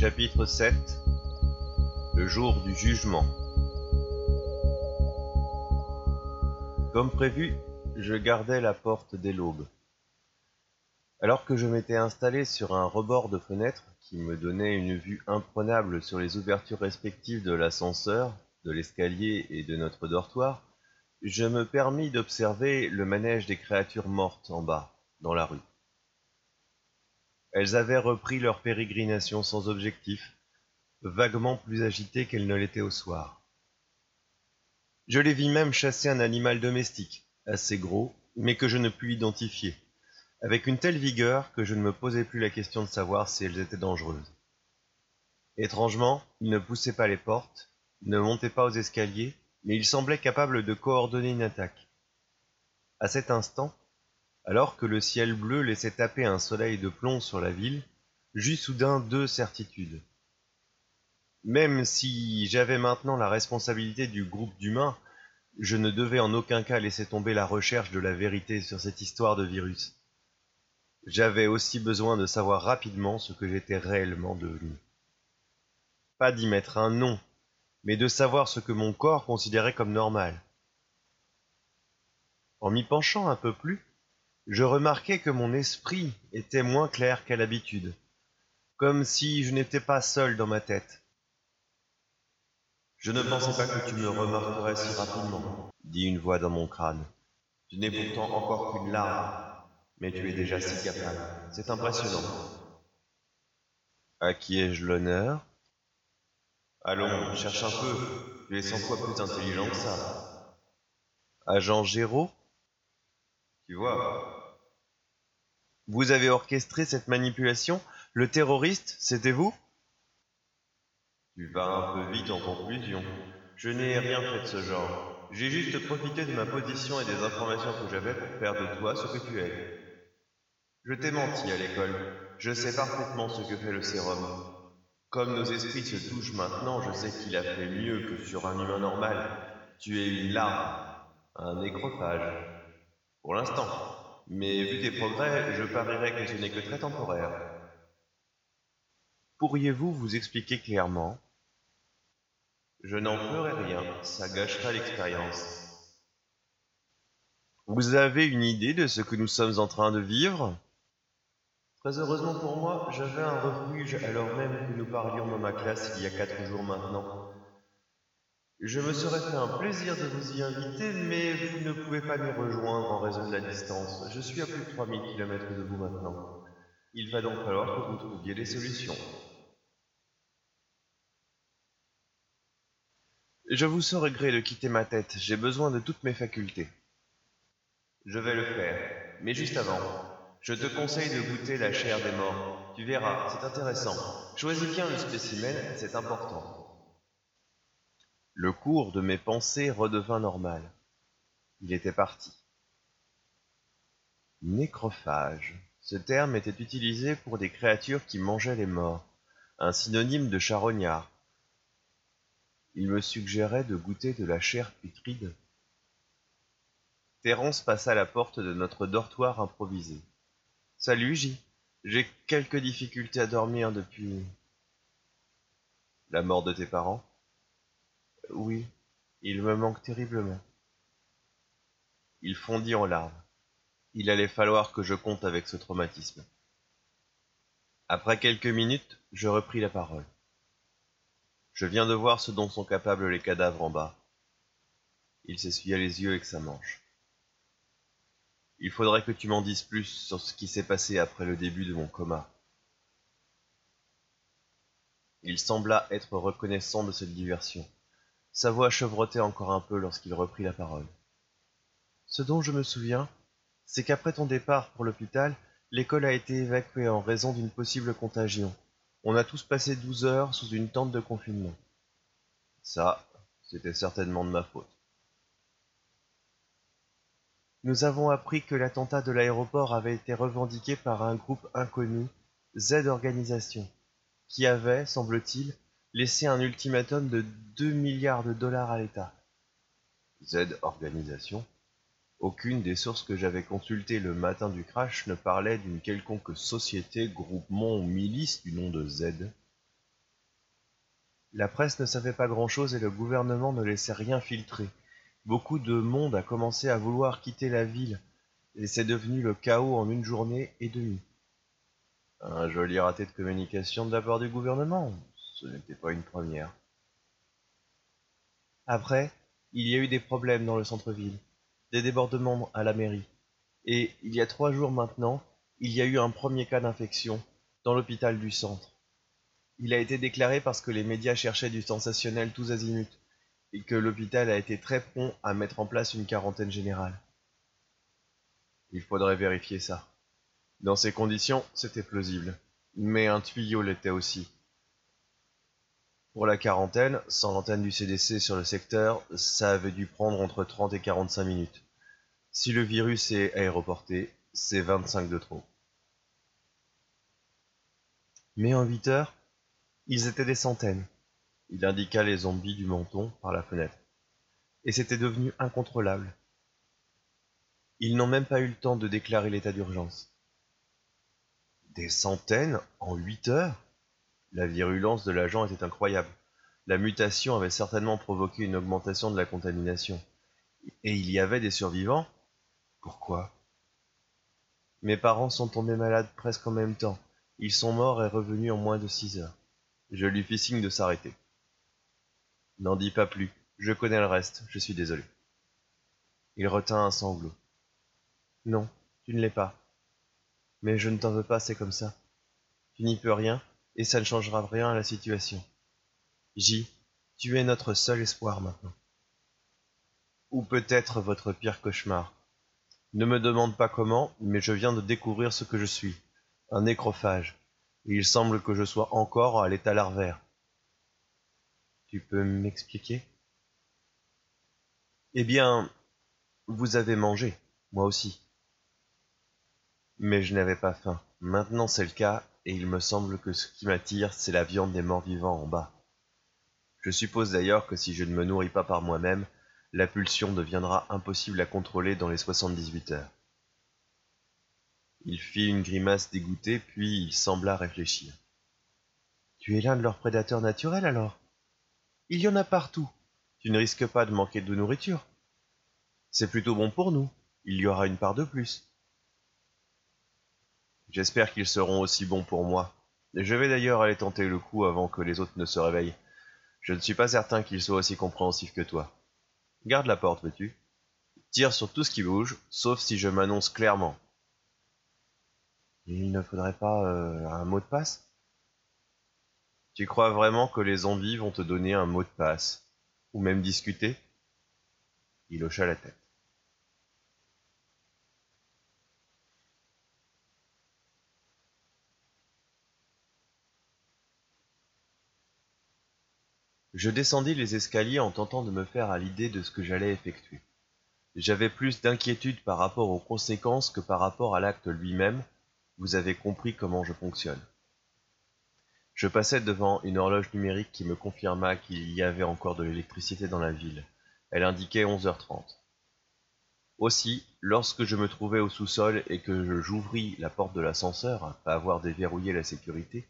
Chapitre 7 Le jour du jugement Comme prévu, je gardais la porte dès l'aube. Alors que je m'étais installé sur un rebord de fenêtre qui me donnait une vue imprenable sur les ouvertures respectives de l'ascenseur, de l'escalier et de notre dortoir, je me permis d'observer le manège des créatures mortes en bas, dans la rue. Elles avaient repris leur pérégrination sans objectif, vaguement plus agitées qu'elles ne l'étaient au soir. Je les vis même chasser un animal domestique, assez gros, mais que je ne pus identifier, avec une telle vigueur que je ne me posais plus la question de savoir si elles étaient dangereuses. Étrangement, ils ne poussaient pas les portes, ne montaient pas aux escaliers, mais ils semblaient capables de coordonner une attaque. À cet instant, alors que le ciel bleu laissait taper un soleil de plomb sur la ville, j'eus soudain deux certitudes. Même si j'avais maintenant la responsabilité du groupe d'humains, je ne devais en aucun cas laisser tomber la recherche de la vérité sur cette histoire de virus. J'avais aussi besoin de savoir rapidement ce que j'étais réellement devenu. Pas d'y mettre un nom, mais de savoir ce que mon corps considérait comme normal. En m'y penchant un peu plus, je remarquai que mon esprit était moins clair qu'à l'habitude, comme si je n'étais pas seul dans ma tête. Je ne pensais pas que tu me remarquerais si rapidement, dit une voix dans mon crâne. Tu n'es pourtant encore qu'une larme, mais tu es déjà si capable. C'est impressionnant. À qui ai-je l'honneur? Allons, cherche un peu. Tu es cent fois plus intelligent que ça. Agent Géraud? Tu vois. Vous avez orchestré cette manipulation Le terroriste, c'était vous? Tu vas un peu vite en conclusion. Je n'ai rien fait de ce genre. J'ai juste profité de ma position et des informations que j'avais pour faire de toi ce que tu es. Je t'ai menti à l'école. Je sais parfaitement ce que fait le sérum. Comme nos esprits se touchent maintenant, je sais qu'il a fait mieux que sur un humain normal. Tu es une larve, un nécrophage. Pour l'instant. Mais vu tes progrès, je parierais que ce n'est que très temporaire. Pourriez-vous vous expliquer clairement? Je n'en ferai rien, ça gâcherait l'expérience. Vous avez une idée de ce que nous sommes en train de vivre? Très heureusement pour moi, j'avais un refuge alors même que nous parlions dans ma classe il y a quatre jours maintenant. Je me serais fait un plaisir de vous y inviter, mais vous ne pouvez pas m'y rejoindre en raison de la distance. Je suis à plus de 3000 km de vous maintenant. Il va donc falloir que vous trouviez des solutions. Je vous saurais gré de quitter ma tête, j'ai besoin de toutes mes facultés. Je vais le faire, mais juste avant, je te conseille de goûter la chair des morts. Tu verras, c'est intéressant. Choisis bien le spécimen, c'est important. Le cours de mes pensées redevint normal. Il était parti. Nécrophage. Ce terme était utilisé pour des créatures qui mangeaient les morts, un synonyme de charognard. Il me suggérait de goûter de la chair putride. Thérence passa la porte de notre dortoir improvisé. Salut J. J'ai quelques difficultés à dormir depuis. La mort de tes parents Oui, il me manque terriblement. Il fondit en larmes. Il allait falloir que je compte avec ce traumatisme. Après quelques minutes, je repris la parole. Je viens de voir ce dont sont capables les cadavres en bas. Il s'essuya les yeux avec sa manche. Il faudrait que tu m'en dises plus sur ce qui s'est passé après le début de mon coma. Il sembla être reconnaissant de cette diversion. Sa voix chevrotait encore un peu lorsqu'il reprit la parole. Ce dont je me souviens, c'est qu'après ton départ pour l'hôpital, l'école a été évacuée en raison d'une possible contagion. On a tous passé douze heures sous une tente de confinement. Ça, c'était certainement de ma faute. Nous avons appris que l'attentat de l'aéroport avait été revendiqué par un groupe inconnu, Z Organisation, qui avait, semble-t-il, laissé un ultimatum de 2 milliards de dollars à l'État. Z Organisation Aucune des sources que j'avais consultées le matin du crash ne parlait d'une quelconque société, groupement ou milice du nom de Z. La presse ne savait pas grand-chose et le gouvernement ne laissait rien filtrer. Beaucoup de monde a commencé à vouloir quitter la ville et c'est devenu le chaos en une journée et demie. Un joli raté de communication de la part du gouvernement, ce n'était pas une première. Après, il y a eu des problèmes dans le centre-ville, des débordements à la mairie. Et il y a trois jours maintenant, il y a eu un premier cas d'infection dans l'hôpital du centre. Il a été déclaré parce que les médias cherchaient du sensationnel tous azimuts et que l'hôpital a été très prompt à mettre en place une quarantaine générale. Il faudrait vérifier ça. Dans ces conditions, c'était plausible. Mais un tuyau l'était aussi. Pour la quarantaine, sans l'antenne du CDC sur le secteur, ça avait dû prendre entre 30 et 45 minutes. Si le virus est aéroporté, c'est 25 de trop. Mais en 8 heures, ils étaient des centaines. Il indiqua les zombies du menton par la fenêtre. Et c'était devenu incontrôlable. Ils n'ont même pas eu le temps de déclarer l'état d'urgence. Des centaines en huit heures? La virulence de l'agent était incroyable. La mutation avait certainement provoqué une augmentation de la contamination. Et il y avait des survivants? Pourquoi? Mes parents sont tombés malades presque en même temps. Ils sont morts et revenus en moins de six heures. Je lui fis signe de s'arrêter. N'en dis pas plus. Je connais le reste. Je suis désolé. Il retint un sanglot. Non, tu ne l'es pas. Mais je ne t'en veux pas, c'est comme ça. Tu n'y peux rien, et ça ne changera rien à la situation. J, tu es notre seul espoir maintenant. Ou peut-être votre pire cauchemar. Ne me demande pas comment, mais je viens de découvrir ce que je suis, un nécrophage, il semble que je sois encore à l'état larvaire. Tu peux m'expliquer? Eh bien, vous avez mangé, moi aussi mais je n'avais pas faim. Maintenant c'est le cas, et il me semble que ce qui m'attire, c'est la viande des morts vivants en bas. Je suppose d'ailleurs que si je ne me nourris pas par moi-même, la pulsion deviendra impossible à contrôler dans les 78 heures. Il fit une grimace dégoûtée, puis il sembla réfléchir. Tu es l'un de leurs prédateurs naturels alors? Il y en a partout. Tu ne risques pas de manquer de nourriture. C'est plutôt bon pour nous. Il y aura une part de plus. J'espère qu'ils seront aussi bons pour moi. Je vais d'ailleurs aller tenter le coup avant que les autres ne se réveillent. Je ne suis pas certain qu'ils soient aussi compréhensifs que toi. Garde la porte, veux-tu? Tire sur tout ce qui bouge, sauf si je m'annonce clairement. Il ne faudrait pas euh, un mot de passe? Tu crois vraiment que les zombies vont te donner un mot de passe? Ou même discuter? Il hocha la tête. Je descendis les escaliers en tentant de me faire à l'idée de ce que j'allais effectuer. J'avais plus d'inquiétude par rapport aux conséquences que par rapport à l'acte lui-même, vous avez compris comment je fonctionne. Je passais devant une horloge numérique qui me confirma qu'il y avait encore de l'électricité dans la ville. Elle indiquait 11h30. Aussi, lorsque je me trouvais au sous-sol et que j'ouvris la porte de l'ascenseur après avoir déverrouillé la sécurité,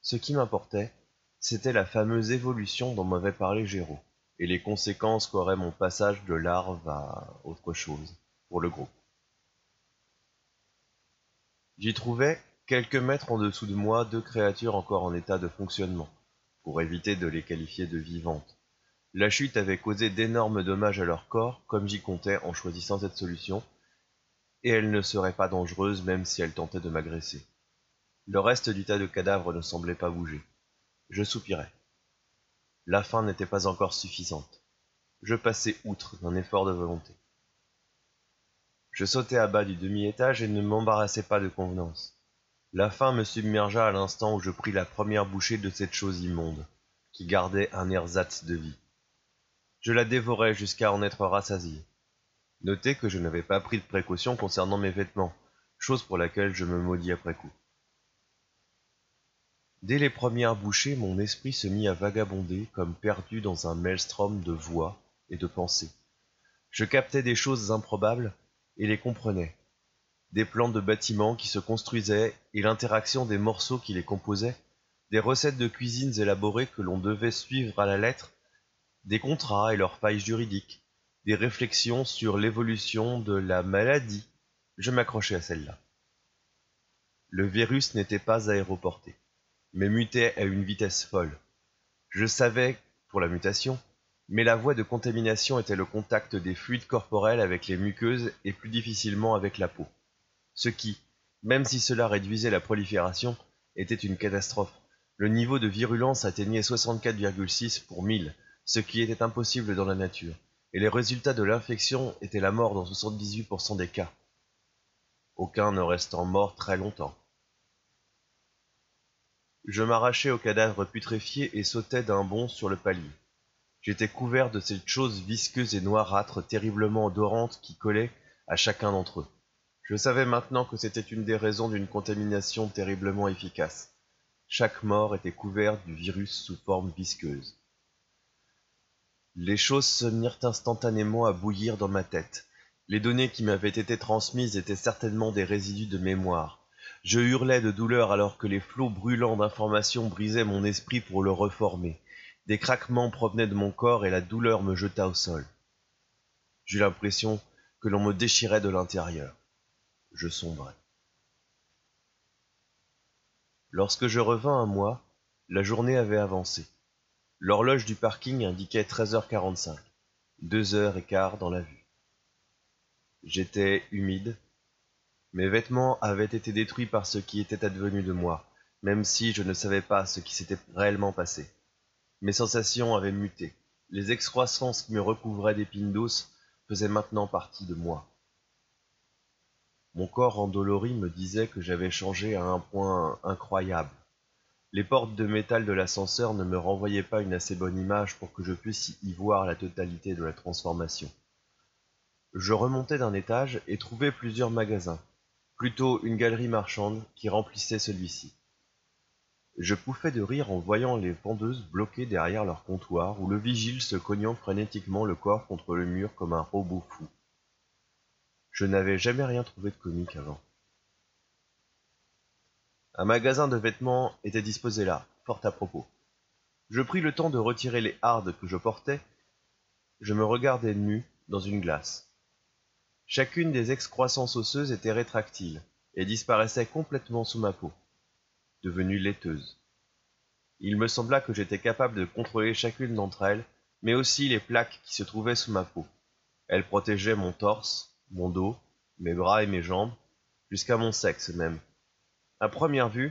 ce qui m'importait, c'était la fameuse évolution dont m'avait parlé Géraud, et les conséquences qu'aurait mon passage de larve à autre chose, pour le groupe. J'y trouvais, quelques mètres en dessous de moi, deux créatures encore en état de fonctionnement, pour éviter de les qualifier de vivantes. La chute avait causé d'énormes dommages à leur corps, comme j'y comptais en choisissant cette solution, et elle ne serait pas dangereuse même si elle tentait de m'agresser. Le reste du tas de cadavres ne semblait pas bouger. Je soupirai. La fin n'était pas encore suffisante. Je passai outre d'un effort de volonté. Je sautai à bas du demi-étage et ne m'embarrassai pas de convenance. La faim me submergea à l'instant où je pris la première bouchée de cette chose immonde, qui gardait un ersatz de vie. Je la dévorai jusqu'à en être rassasié. Notez que je n'avais pas pris de précaution concernant mes vêtements, chose pour laquelle je me maudis après coup. Dès les premières bouchées, mon esprit se mit à vagabonder comme perdu dans un maelstrom de voix et de pensées. Je captais des choses improbables et les comprenais. Des plans de bâtiments qui se construisaient et l'interaction des morceaux qui les composaient, des recettes de cuisines élaborées que l'on devait suivre à la lettre, des contrats et leurs failles juridiques, des réflexions sur l'évolution de la maladie. Je m'accrochais à celle-là. Le virus n'était pas aéroporté, mais mutait à une vitesse folle. Je savais, pour la mutation, mais la voie de contamination était le contact des fluides corporels avec les muqueuses et plus difficilement avec la peau. Ce qui, même si cela réduisait la prolifération, était une catastrophe. Le niveau de virulence atteignait 64,6 pour 1000, ce qui était impossible dans la nature, et les résultats de l'infection étaient la mort dans 78% des cas, aucun ne restant mort très longtemps. Je m'arrachais au cadavre putréfié et sautais d'un bond sur le palier. J'étais couvert de cette chose visqueuse et noirâtre terriblement odorante qui collait à chacun d'entre eux. Je savais maintenant que c'était une des raisons d'une contamination terriblement efficace. Chaque mort était couverte du virus sous forme visqueuse. Les choses se mirent instantanément à bouillir dans ma tête. Les données qui m'avaient été transmises étaient certainement des résidus de mémoire. Je hurlais de douleur alors que les flots brûlants d'informations brisaient mon esprit pour le reformer. Des craquements provenaient de mon corps et la douleur me jeta au sol. J'eus l'impression que l'on me déchirait de l'intérieur. Je sombrais. Lorsque je revins à moi, la journée avait avancé. L'horloge du parking indiquait 13h45, deux heures et quart dans la vue. J'étais humide. Mes vêtements avaient été détruits par ce qui était advenu de moi, même si je ne savais pas ce qui s'était réellement passé. Mes sensations avaient muté. Les excroissances qui me recouvraient d'épines d'os faisaient maintenant partie de moi. Mon corps endolori me disait que j'avais changé à un point incroyable. Les portes de métal de l'ascenseur ne me renvoyaient pas une assez bonne image pour que je puisse y voir la totalité de la transformation. Je remontais d'un étage et trouvai plusieurs magasins, plutôt une galerie marchande qui remplissait celui-ci. Je pouffais de rire en voyant les vendeuses bloquées derrière leur comptoir ou le vigile se cognant frénétiquement le corps contre le mur comme un robot fou. Je n'avais jamais rien trouvé de comique avant. Un magasin de vêtements était disposé là, fort à propos. Je pris le temps de retirer les hardes que je portais. Je me regardais nu dans une glace. Chacune des excroissances osseuses était rétractile et disparaissait complètement sous ma peau devenue laiteuse. Il me sembla que j'étais capable de contrôler chacune d'entre elles, mais aussi les plaques qui se trouvaient sous ma peau. Elles protégeaient mon torse, mon dos, mes bras et mes jambes, jusqu'à mon sexe même. À première vue,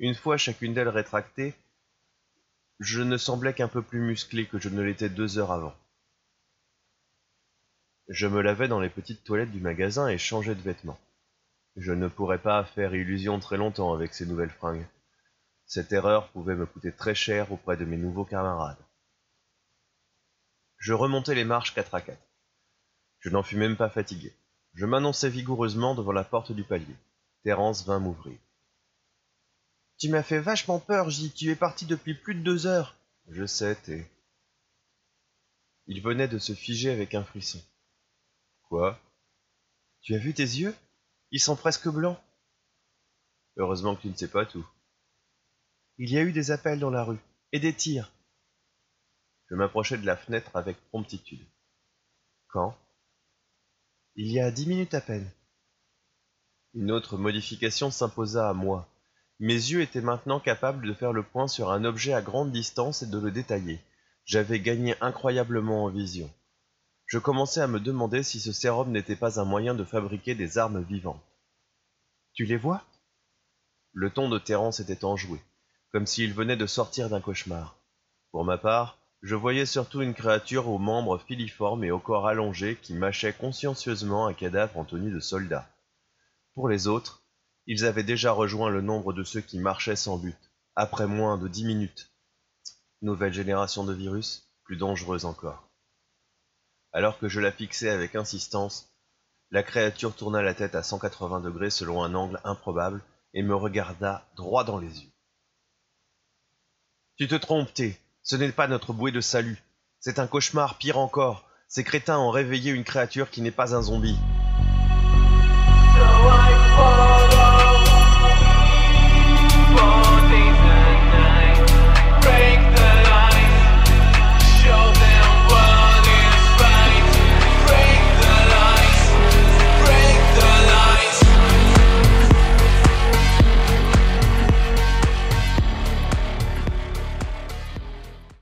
une fois chacune d'elles rétractée, je ne semblais qu'un peu plus musclé que je ne l'étais deux heures avant. Je me lavais dans les petites toilettes du magasin et changeais de vêtements. Je ne pourrais pas faire illusion très longtemps avec ces nouvelles fringues. Cette erreur pouvait me coûter très cher auprès de mes nouveaux camarades. Je remontais les marches quatre à quatre. Je n'en fus même pas fatigué. Je m'annonçais vigoureusement devant la porte du palier. Thérence vint m'ouvrir. Tu m'as fait vachement peur, J. Tu es parti depuis plus de deux heures. Je sais, T. Il venait de se figer avec un frisson. Quoi? Tu as vu tes yeux? Ils sont presque blancs. Heureusement que tu ne sais pas tout. Il y a eu des appels dans la rue, et des tirs. Je m'approchai de la fenêtre avec promptitude. Quand? Il y a dix minutes à peine. Une autre modification s'imposa à moi. Mes yeux étaient maintenant capables de faire le point sur un objet à grande distance et de le détailler. J'avais gagné incroyablement en vision je commençais à me demander si ce sérum n'était pas un moyen de fabriquer des armes vivantes. Tu les vois? Le ton de Terence était enjoué, comme s'il venait de sortir d'un cauchemar. Pour ma part, je voyais surtout une créature aux membres filiformes et au corps allongé qui mâchait consciencieusement un cadavre en tenue de soldat. Pour les autres, ils avaient déjà rejoint le nombre de ceux qui marchaient sans but, après moins de dix minutes. Nouvelle génération de virus, plus dangereuse encore. Alors que je la fixais avec insistance, la créature tourna la tête à 180 degrés selon un angle improbable et me regarda droit dans les yeux. Tu te trompes, T. Ce n'est pas notre bouée de salut. C'est un cauchemar, pire encore. Ces crétins ont réveillé une créature qui n'est pas un zombie.